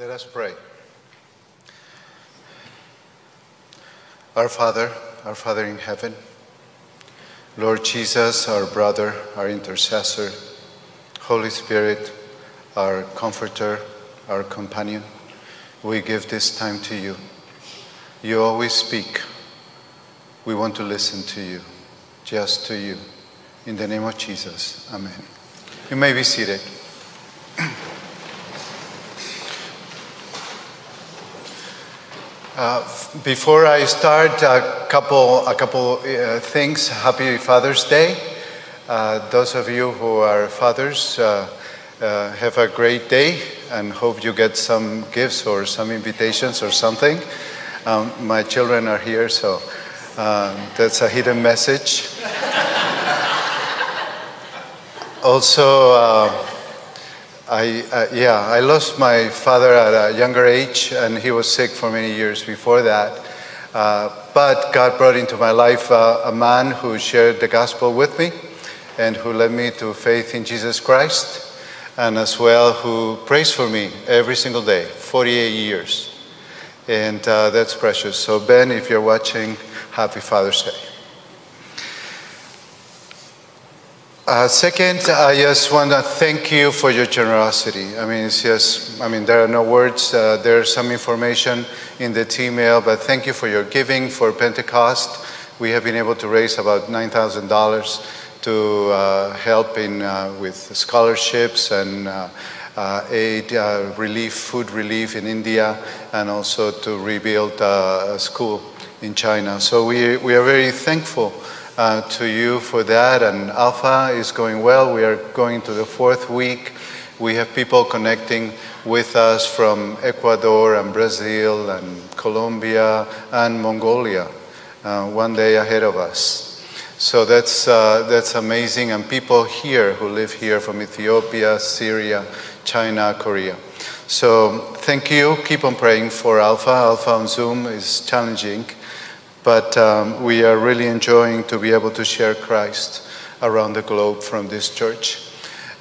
Let us pray. Our Father, our Father in heaven, Lord Jesus, our brother, our intercessor, Holy Spirit, our comforter, our companion, we give this time to you. You always speak. We want to listen to you, just to you. In the name of Jesus, Amen. You may be seated. Uh, before I start, a couple, a couple uh, things. Happy Father's Day. Uh, those of you who are fathers, uh, uh, have a great day and hope you get some gifts or some invitations or something. Um, my children are here, so that's a hidden message. also, I, uh, yeah, I lost my father at a younger age, and he was sick for many years before that. Uh, but God brought into my life uh, a man who shared the gospel with me and who led me to faith in Jesus Christ, and as well who prays for me every single day, 48 years. And uh, that's precious. So, Ben, if you're watching, happy Father's Day. Uh, second, I just want to thank you for your generosity. I mean, it's just, I mean, there are no words. Uh, there's some information in the email, but thank you for your giving for Pentecost. We have been able to raise about $9,000 to uh, help in, uh, with scholarships and uh, uh, aid relief, food relief in India, and also to rebuild a school in China. So we, we are very thankful uh, to you for that. And Alpha is going well. We are going to the fourth week. We have people connecting with us from Ecuador and Brazil and Colombia and Mongolia, uh, one day ahead of us. So that's, uh, that's amazing. And people here who live here from Ethiopia, Syria, China, Korea. So thank you. Keep on praying for Alpha. Alpha on Zoom is challenging. But um, we are really enjoying to be able to share Christ around the globe from this church.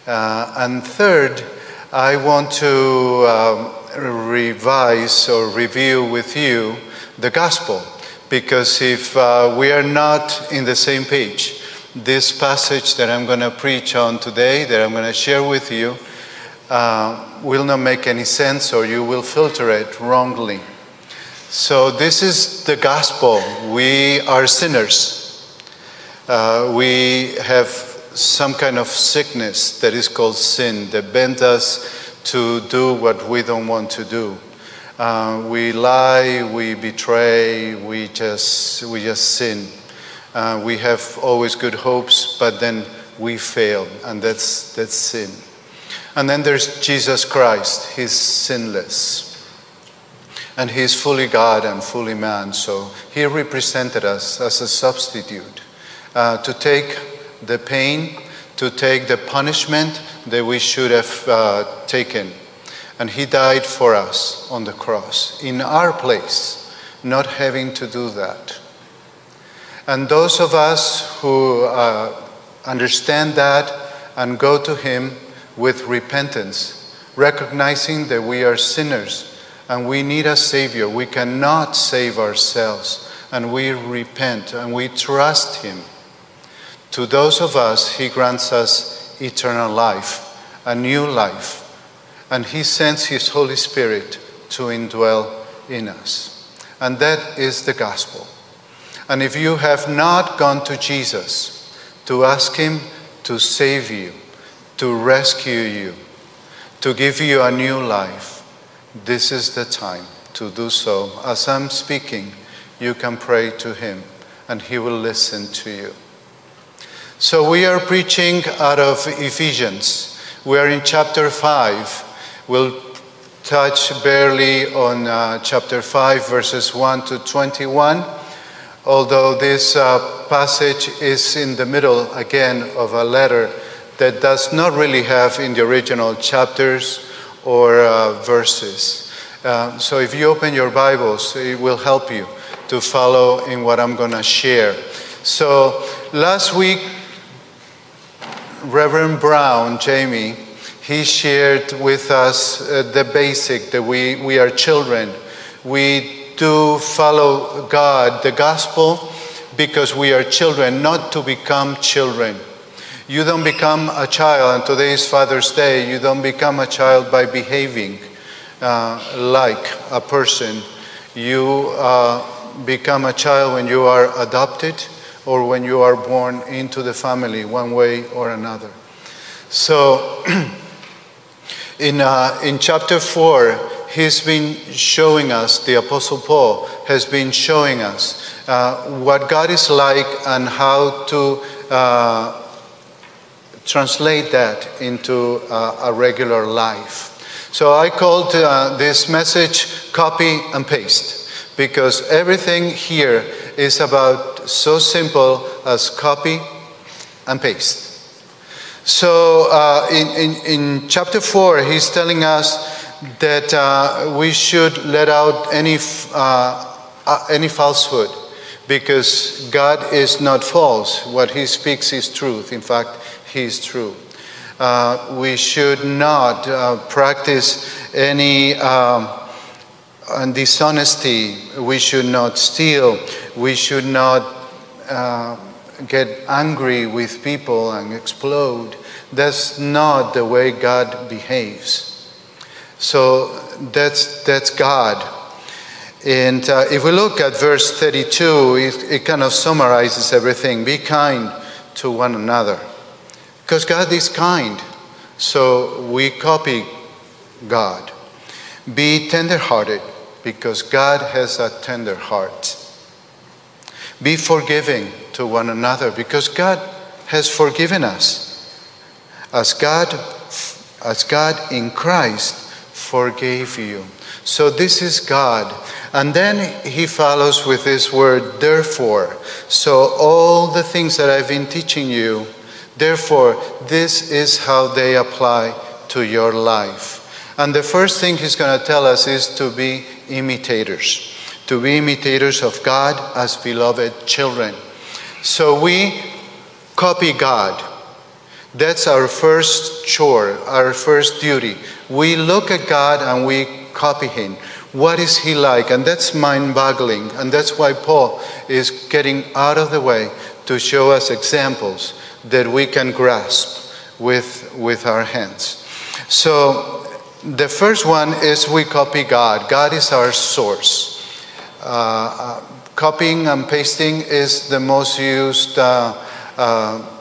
Uh, and third, I want to um, revise or review with you the gospel. Because if uh, we are not in the same page, this passage that I'm going to preach on today, that I'm going to share with you, uh, will not make any sense or you will filter it wrongly. So, this is the gospel. We are sinners. Uh, we have some kind of sickness that is called sin that bent us to do what we don't want to do. Uh, we lie, we betray, we just, we just sin. Uh, we have always good hopes, but then we fail, and that's, that's sin. And then there's Jesus Christ, He's sinless and he is fully God and fully man. So he represented us as a substitute uh, to take the pain, to take the punishment that we should have uh, taken. And he died for us on the cross in our place, not having to do that. And those of us who uh, understand that and go to him with repentance, recognizing that we are sinners and we need a Savior. We cannot save ourselves, and we repent and we trust Him. To those of us, He grants us eternal life, a new life, and He sends His Holy Spirit to indwell in us. And that is the gospel. And if you have not gone to Jesus to ask Him to save you, to rescue you, to give you a new life, this is the time to do so. As I'm speaking, you can pray to Him and He will listen to you. So, we are preaching out of Ephesians. We are in chapter 5. We'll touch barely on uh, chapter 5, verses 1 to 21, although this uh, passage is in the middle again of a letter that does not really have in the original chapters or uh, verses. Uh, so if you open your Bibles, it will help you to follow in what I'm going to share. So last week, Reverend Brown, Jamie, he shared with us uh, the basic that we, we are children. We do follow God, the gospel, because we are children, not to become children. You don't become a child, and today is Father's Day, you don't become a child by behaving uh, like a person. You uh, become a child when you are adopted or when you are born into the family, one way or another. So, in, uh, in chapter 4, he's been showing us, the Apostle Paul has been showing us uh, what God is like and how to uh, translate that into uh, a regular life. So I called uh, this message Copy and Paste because everything here is about so simple as copy and paste. So uh, in, in, in chapter 4, he's telling us that uh, we should let out any, uh, uh, any falsehood because God is not false. What he speaks is truth. In fact, he is true. Uh, we should not uh, practice any um, dishonesty. We should not steal. We should not uh, get angry with people and explode. That's not the way God behaves. So that's, that's God. And uh, if we look at verse 32, it, it kind of summarizes everything. Be kind to one another. Because God is kind. So we copy God. Be tenderhearted because God has a tender heart. Be forgiving to one another because God has forgiven us. As God, as God in Christ forgave you. So this is God. And then he follows with this word, therefore. So all the things that I've been teaching you, therefore, this is how they apply to your life. And the first thing he's going to tell us is to be imitators, to be imitators of God as beloved children. So we copy God. That's our first chore, our first duty. We look at God and we copy Him. What is He like? And that's mind boggling. And that's why Paul is getting out of the way to show us examples that we can grasp with, with our hands. So, the first one is we copy God. God is our source. Uh, uh, copying and pasting is the most used uh, uh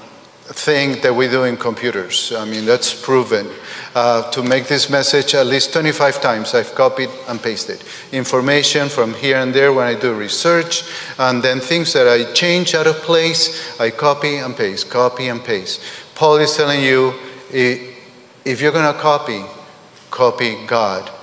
thing that we do in computers. I mean, that's proven. Uh, to make this message at least 25 times, I've copied and pasted information from here and there when I do research, and then things that I change out of place, I copy and paste, copy and paste. Paul is telling you if you're going to copy, copy God.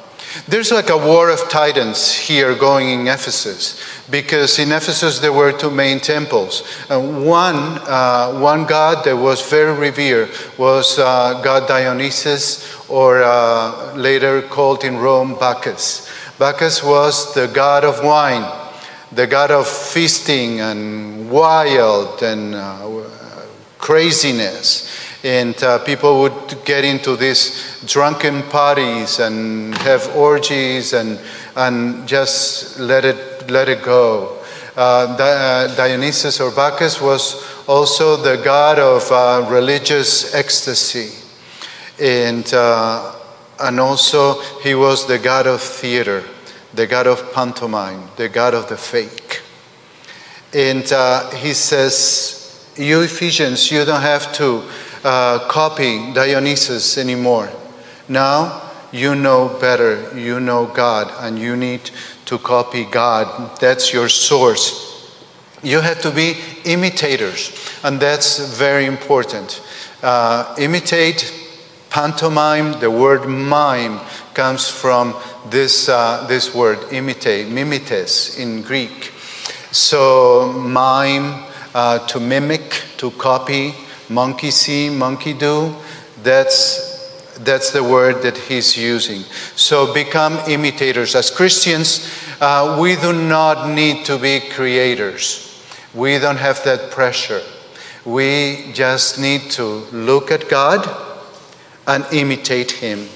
There's like a war of titans here going in Ephesus because in Ephesus there were two main temples. One, uh, one god that was very revered was uh, God Dionysus, or uh, later called in Rome Bacchus. Bacchus was the god of wine, the god of feasting and wild and uh, craziness and uh, people would get into these drunken parties and have orgies and, and just let it, let it go. Uh, uh Dionysus or Bacchus was also the god of uh, religious ecstasy. And, uh, and also, he was the god of theater, the god of pantomime, the god of the fake. And uh, he says, You Ephesians, you don't have to uh, copy Dionysus anymore. Now you know better, you know God, and you need to copy God. That's your source. You have to be imitators, and that's very important. Uh, imitate, pantomime, the word mime comes from this, uh, this word, imitate, mimetes in Greek. So, mime, uh, to mimic, to copy, monkey see, monkey do. That's, that's the word that he's using. So become imitators. As Christians, uh, we do not need to be creators. We don't have that pressure. We just need to look at God and imitate him.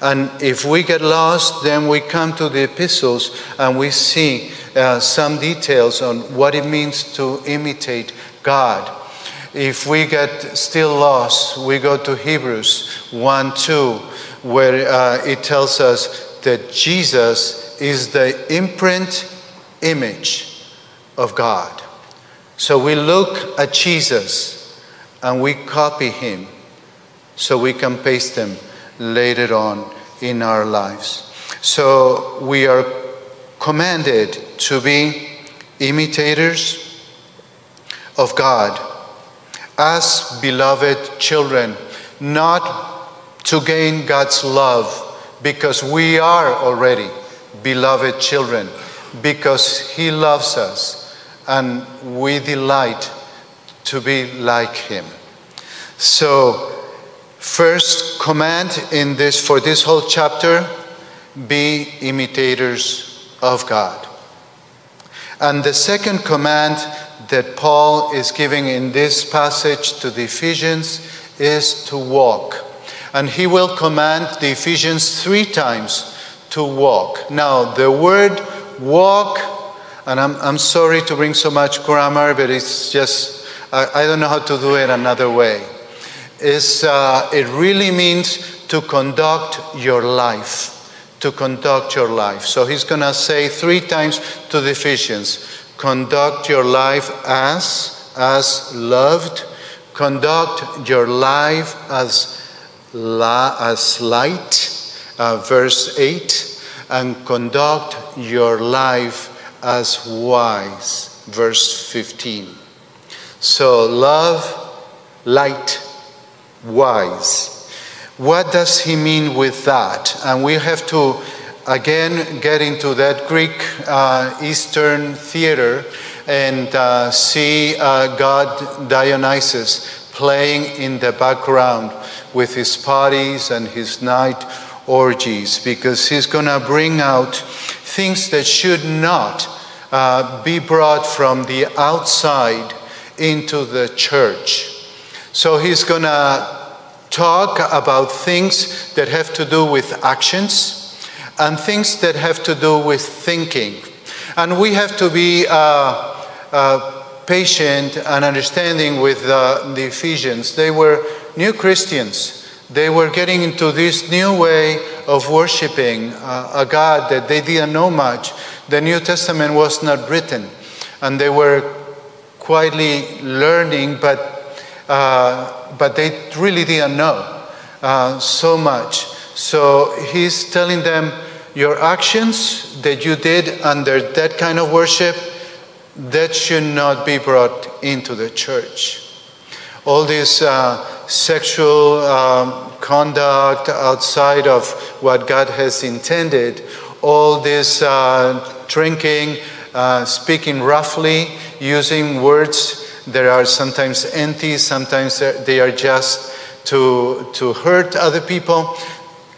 And if we get lost, then we come to the epistles and we see uh, some details on what it means to imitate God. If we get still lost, we go to Hebrews 1 2, where uh, it tells us that Jesus is the imprint image of God. So we look at Jesus and we copy him so we can paste them later on in our lives. So we are commanded to be imitators of God as beloved children, not to gain God's love because we are already beloved children, because He loves us and we delight to be like Him. So, first command in this for this whole chapter be imitators of God. And the second command that Paul is giving in this passage to the Ephesians is to walk. And he will command the Ephesians three times to walk. Now, the word walk, and I'm, I'm sorry to bring so much grammar, but it's just, I, I don't know how to do it another way. Is, uh, it really means to conduct your life. To conduct your life. So he's going to say three times to the Ephesians conduct your life as as loved. Conduct your life as la, as light uh, verse 8 and conduct your life as wise verse 15 so love light wise. What does he mean with that? And we have to again get into that Greek uh, Eastern theater and uh, see uh, God Dionysus playing in the background with his parties and his night orgies because he's going to bring out things that should not uh, be brought from the outside into the church. So he's going to talk about things that have to do with actions and things that have to do with thinking. And we have to be uh, uh, patient and understanding with uh, the Ephesians. They were new Christians. They were getting into this new way of worshiping uh, a God that they didn't know much. The New Testament was not written, and they were quietly learning, but, uh, but they really didn't know uh, so much. So he's telling them, your actions that you did under that kind of worship, that should not be brought into the church. All this uh, sexual um, conduct outside of what God has intended, all this uh, drinking, uh, speaking roughly, using words that are sometimes empty, sometimes they are just to, to hurt other people.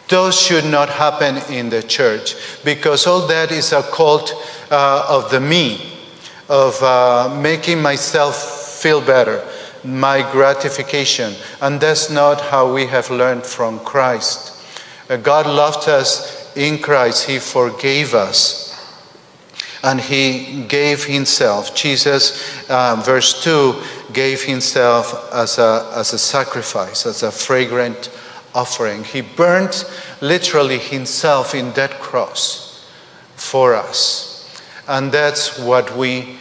Those should not happen in the church because all that is a cult uh, of the me, of uh, making myself feel better, my gratification. And that's not how we have learned from Christ. Uh, God loved us in Christ, He forgave us. And he gave himself. Jesus, uh, verse 2, gave himself as a, as a sacrifice, as a fragrant offering. He burnt literally himself in that cross for us. And that's what we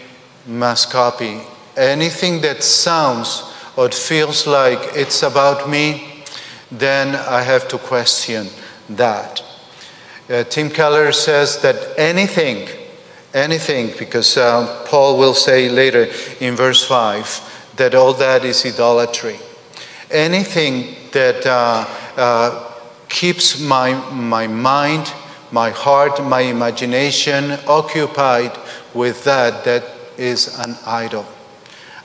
must copy. Anything that sounds or feels like it's about me, then I have to question that. Uh, Tim Keller says that anything, anything, because uh, Paul will say later in verse 5 that all that is idolatry. Anything that uh, uh, keeps my, my mind, my heart, my imagination occupied with that that is an idol.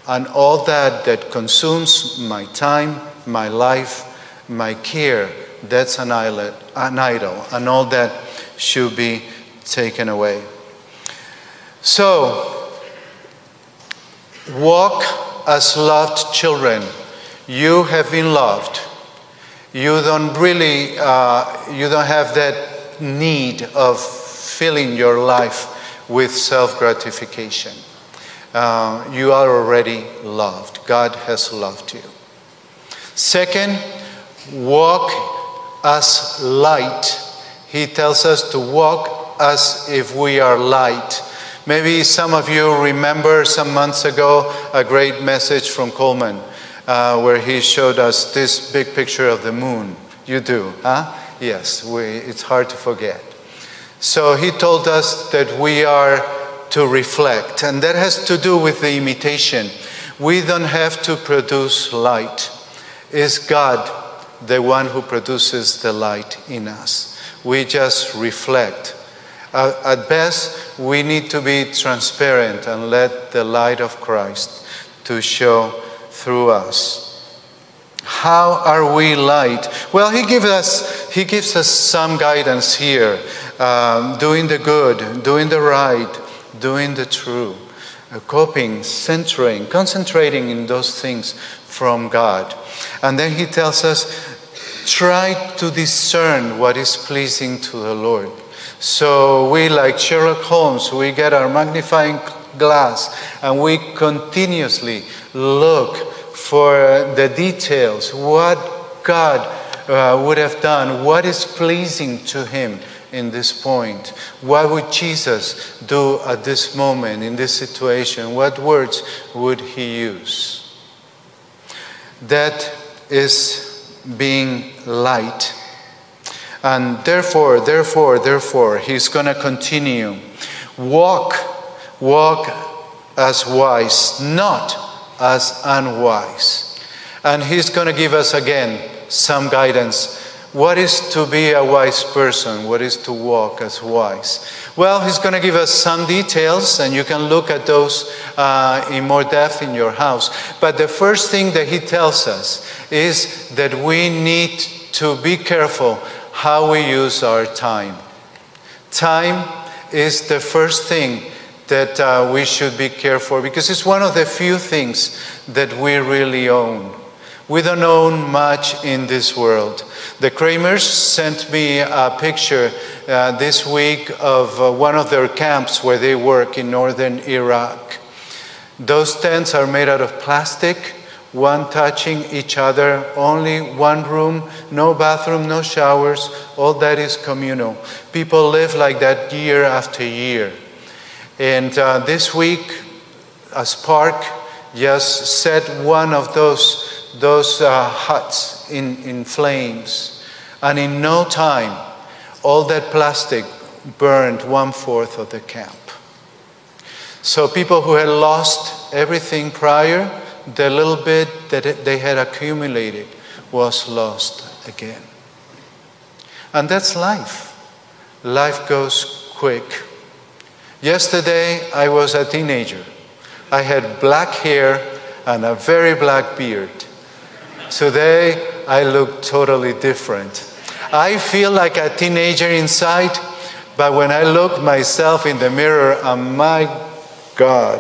And all that that consumes my time, my life, my care, that's an idol, an idol. And all that should be taken away. So, walk as loved children. You have been loved You don't really, uh, you don't have that need of filling your life with self gratification. Uh, you are already loved. God has loved you. Second, walk as light. He tells us to walk as if we are light. Maybe some of you remember some months ago a great message from Coleman uh, where he showed us this big picture of the moon. You do, huh? Yes, we, it's hard to forget. So he told us that we are to reflect, and that has to do with the imitation. We don't have to produce light. It's God, the one who produces the light in us. We just reflect. Uh, at best, we need to be transparent and let the light of Christ to show through us. How are we light? Well, he gives us, he gives us some guidance here um, doing the good, doing the right, doing the true, uh, coping, centering, concentrating in those things from God. And then he tells us try to discern what is pleasing to the Lord. So we, like Sherlock Holmes, we get our magnifying glass and we continuously look for the details, what God uh, would have done, what is pleasing to Him in this point. What would Jesus do at this moment, in this situation? What words would He use? That is being light. And therefore, therefore, therefore, He's going to continue. Walk, walk as wise, not as unwise. And he's going to give us again some guidance. What is to be a wise person? What is to walk as wise? Well, he's going to give us some details, and you can look at those uh, in more depth in your house. But the first thing that he tells us is that we need to be careful how we use our time. Time is the first thing that uh, we should be careful because it's one of the few things that we really own. We don't own much in this world. The Kramers sent me a picture uh, this week of uh, one of their camps where they work in northern Iraq. Those tents are made out of plastic, one touching each other, only one room, no bathroom, no showers, all that is communal. People live like that year after year. And uh, this week, a spark just set one of those, those uh, huts in, in flames. And in no time, all that plastic burned one fourth of the camp. So people who had lost everything prior, the little bit that they had accumulated was lost again. And that's life. Life goes quick. Yesterday, I was a teenager. I had black hair and a very black beard. Today, I look totally different. I feel like a teenager inside, but when I look myself in the mirror, oh my God,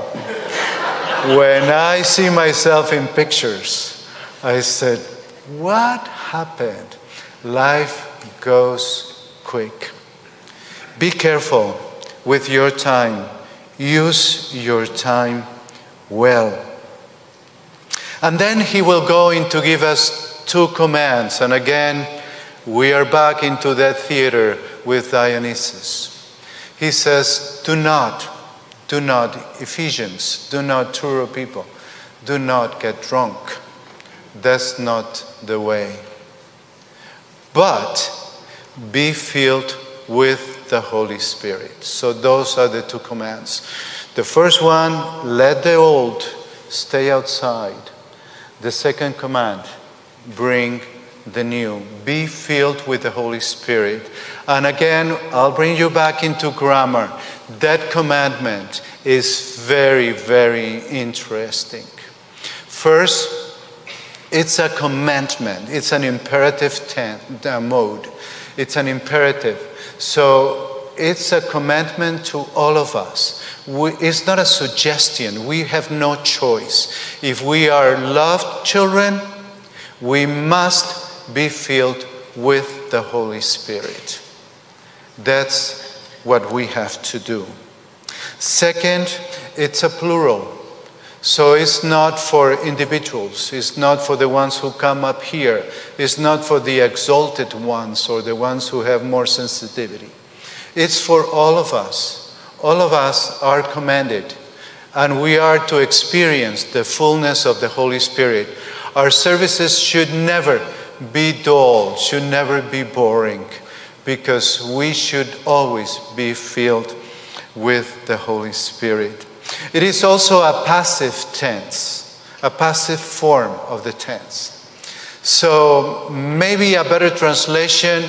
when I see myself in pictures, I said, What happened? Life goes quick. Be careful with your time. Use your time well. And then he will go in to give us two commands. And again, we are back into that theater with Dionysus. He says, Do not, do not, Ephesians, do not tour people, do not get drunk. That's not the way. But be filled with the Holy Spirit. So, those are the two commands. The first one, let the old stay outside. The second command, bring the new. Be filled with the Holy Spirit. And again, I'll bring you back into grammar. That commandment is very, very interesting. First, it's a commandment, it's an imperative ten, uh, mode. It's an imperative. So it's a commandment to all of us. We, it's not a suggestion. We have no choice. If we are loved children, we must be filled with the Holy Spirit. That's what we have to do. Second, it's a plural. So it's not for individuals, it's not for the ones who come up here, it's not for the exalted ones or the ones who have more sensitivity. It's for all of us. All of us are commanded, and we are to experience the fullness of the Holy Spirit. Our services should never be dull, should never be boring, because we should always be filled with the Holy Spirit. It is also a passive tense, a passive form of the tense. So maybe a better translation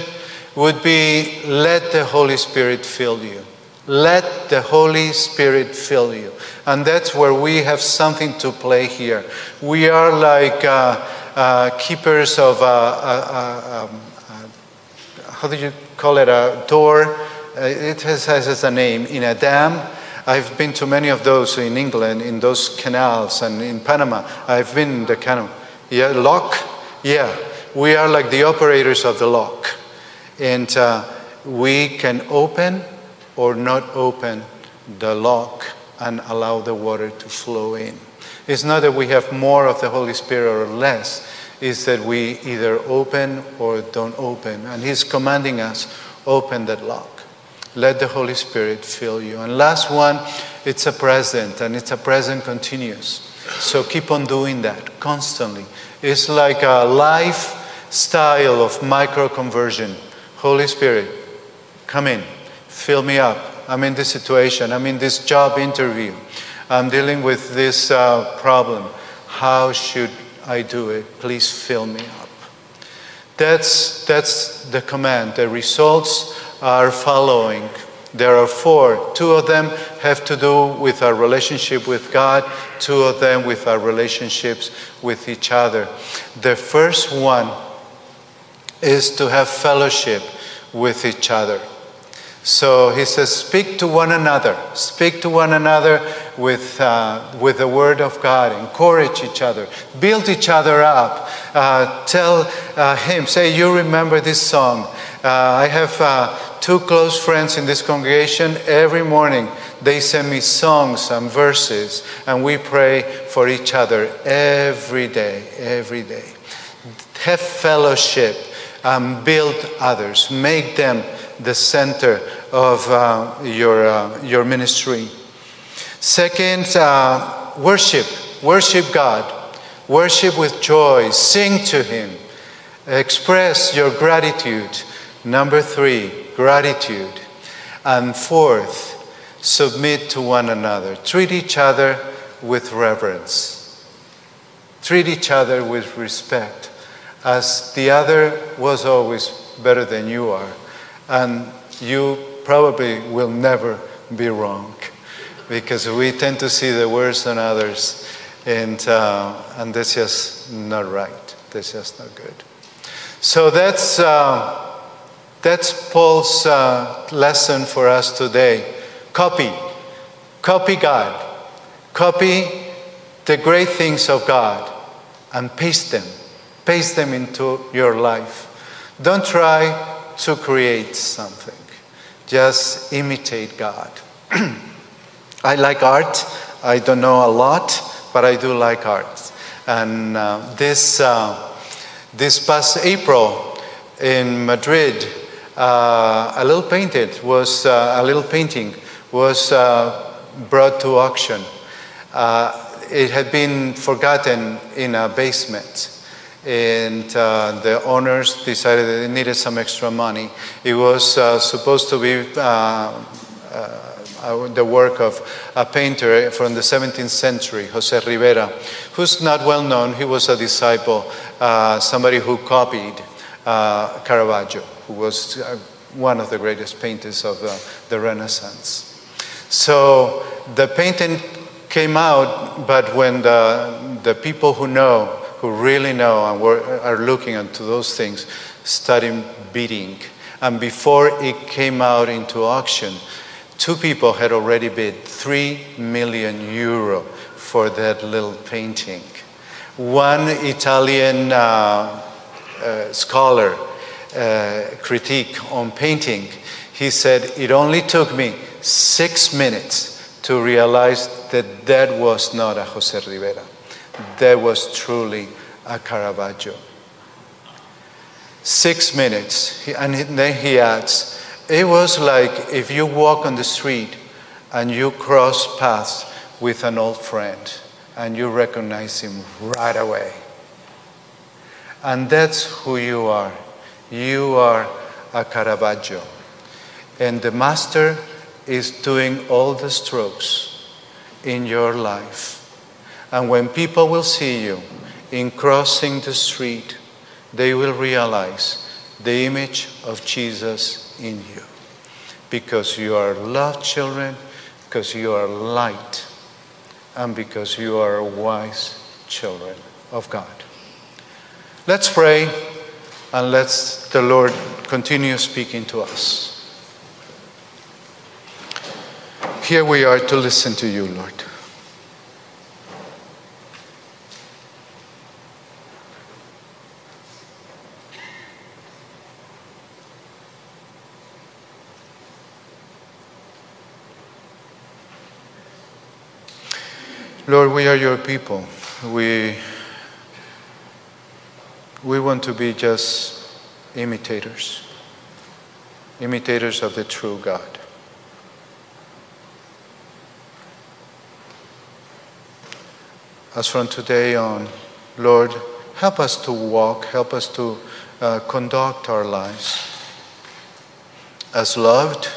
would be let the Holy Spirit fill you. Let the Holy Spirit fill you. And that's where we have something to play here. We are like uh, uh, keepers of, a, a, a, how do you call it, a door. Uh, it has, has a name in a dam I've been to many of those in England, in those canals, and in Panama. I've been in the canal. Yeah, lock? Yeah. We are like the operators of the lock. And uh, we can open or not open the lock and allow the water to flow in. It's not that we have more of the Holy Spirit or less, it's that we either open or don't open. And He's commanding us open that lock. Let the Holy Spirit fill you. And last one, it's a present, and it's a present continuous. So keep on doing that constantly. It's like a lifestyle of micro conversion. Holy Spirit, come in, fill me up. I'm in this situation, I'm in this job interview, I'm dealing with this uh, problem. How should I do it? Please fill me up. That's, that's the command. The results are following. There are four. Two of them have to do with our relationship with God, two of them with our relationships with each other. The first one is to have fellowship with each other. So he says, speak to one another. Speak to one another with, uh, with the word of God. Encourage each other. Build each other up. Uh, tell uh, him, say, you remember this song. Uh, I have uh, two close friends in this congregation. Every morning they send me songs and verses, and we pray for each other every day, every day. Have fellowship and build others. Make them the center of uh, your, uh, your ministry. Second, uh, worship. Worship God. Worship with joy. Sing to Him. Express your gratitude. Number three, gratitude. And fourth, submit to one another. Treat each other with reverence. Treat each other with respect, as the other was always better than you are. And you probably will never be wrong because we tend to see the worst in others, and, uh, and that's just not right. That's just not good. So that's. Uh, that's Paul's uh, lesson for us today. Copy. Copy God. Copy the great things of God and paste them. Paste them into your life. Don't try to create something, just imitate God. I like art. I don't know a lot, but I do like art. And uh, this, uh, this past April in Madrid, a little painted was uh, a little painting was uh, brought to auction. Uh, it had been forgotten in a basement, and uh, the owners decided they needed some extra money. It was uh, supposed to be. the work of a painter from the 17th century, Jose Ribera, who's not well known. He was a disciple, somebody who copied Caravaggio who was uh, one of the greatest painters of the, the Renaissance. So the painting came out, but when the, the people who know, who really know and were, are looking into those things, started bidding. And before it came out into auction, two people had already bid 3 million euro for that little painting. One Italian uh, uh, scholar uh, critique on painting. He said, It only took me six minutes to realize that that was not a Jose Ribera. That was truly a Caravaggio. Six minutes. And then he adds, It was like if you walk on the street and you cross paths with an old friend and you recognize him right away. And that's who you are. You are a Caravaggio. And the master is doing all the strokes in your life. And when people will see you in crossing the street, they will realize the image of Jesus in you. Because you are loved children, because you are light, and because you are wise children of God. Let's pray and let the Lord continue speaking to us. Here we are to listen to you, Lord. Lord, we are your people. We, we want to be just imitators, imitators of the true God. As from today on, Lord, help us to walk, help us to uh, conduct our lives as loved,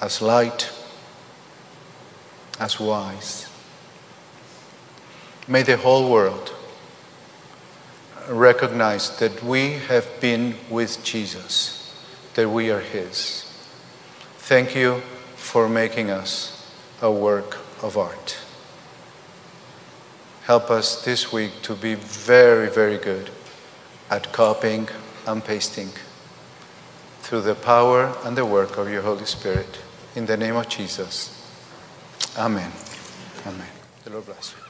as light, as wise. May the whole world recognize that we have been with Jesus, that we are His. Thank you for making us a work of art. Help us this week to be very, very good at copying and pasting through the power and the work of your Holy Spirit. In the name of Jesus. Amen. Amen. The Lord bless you.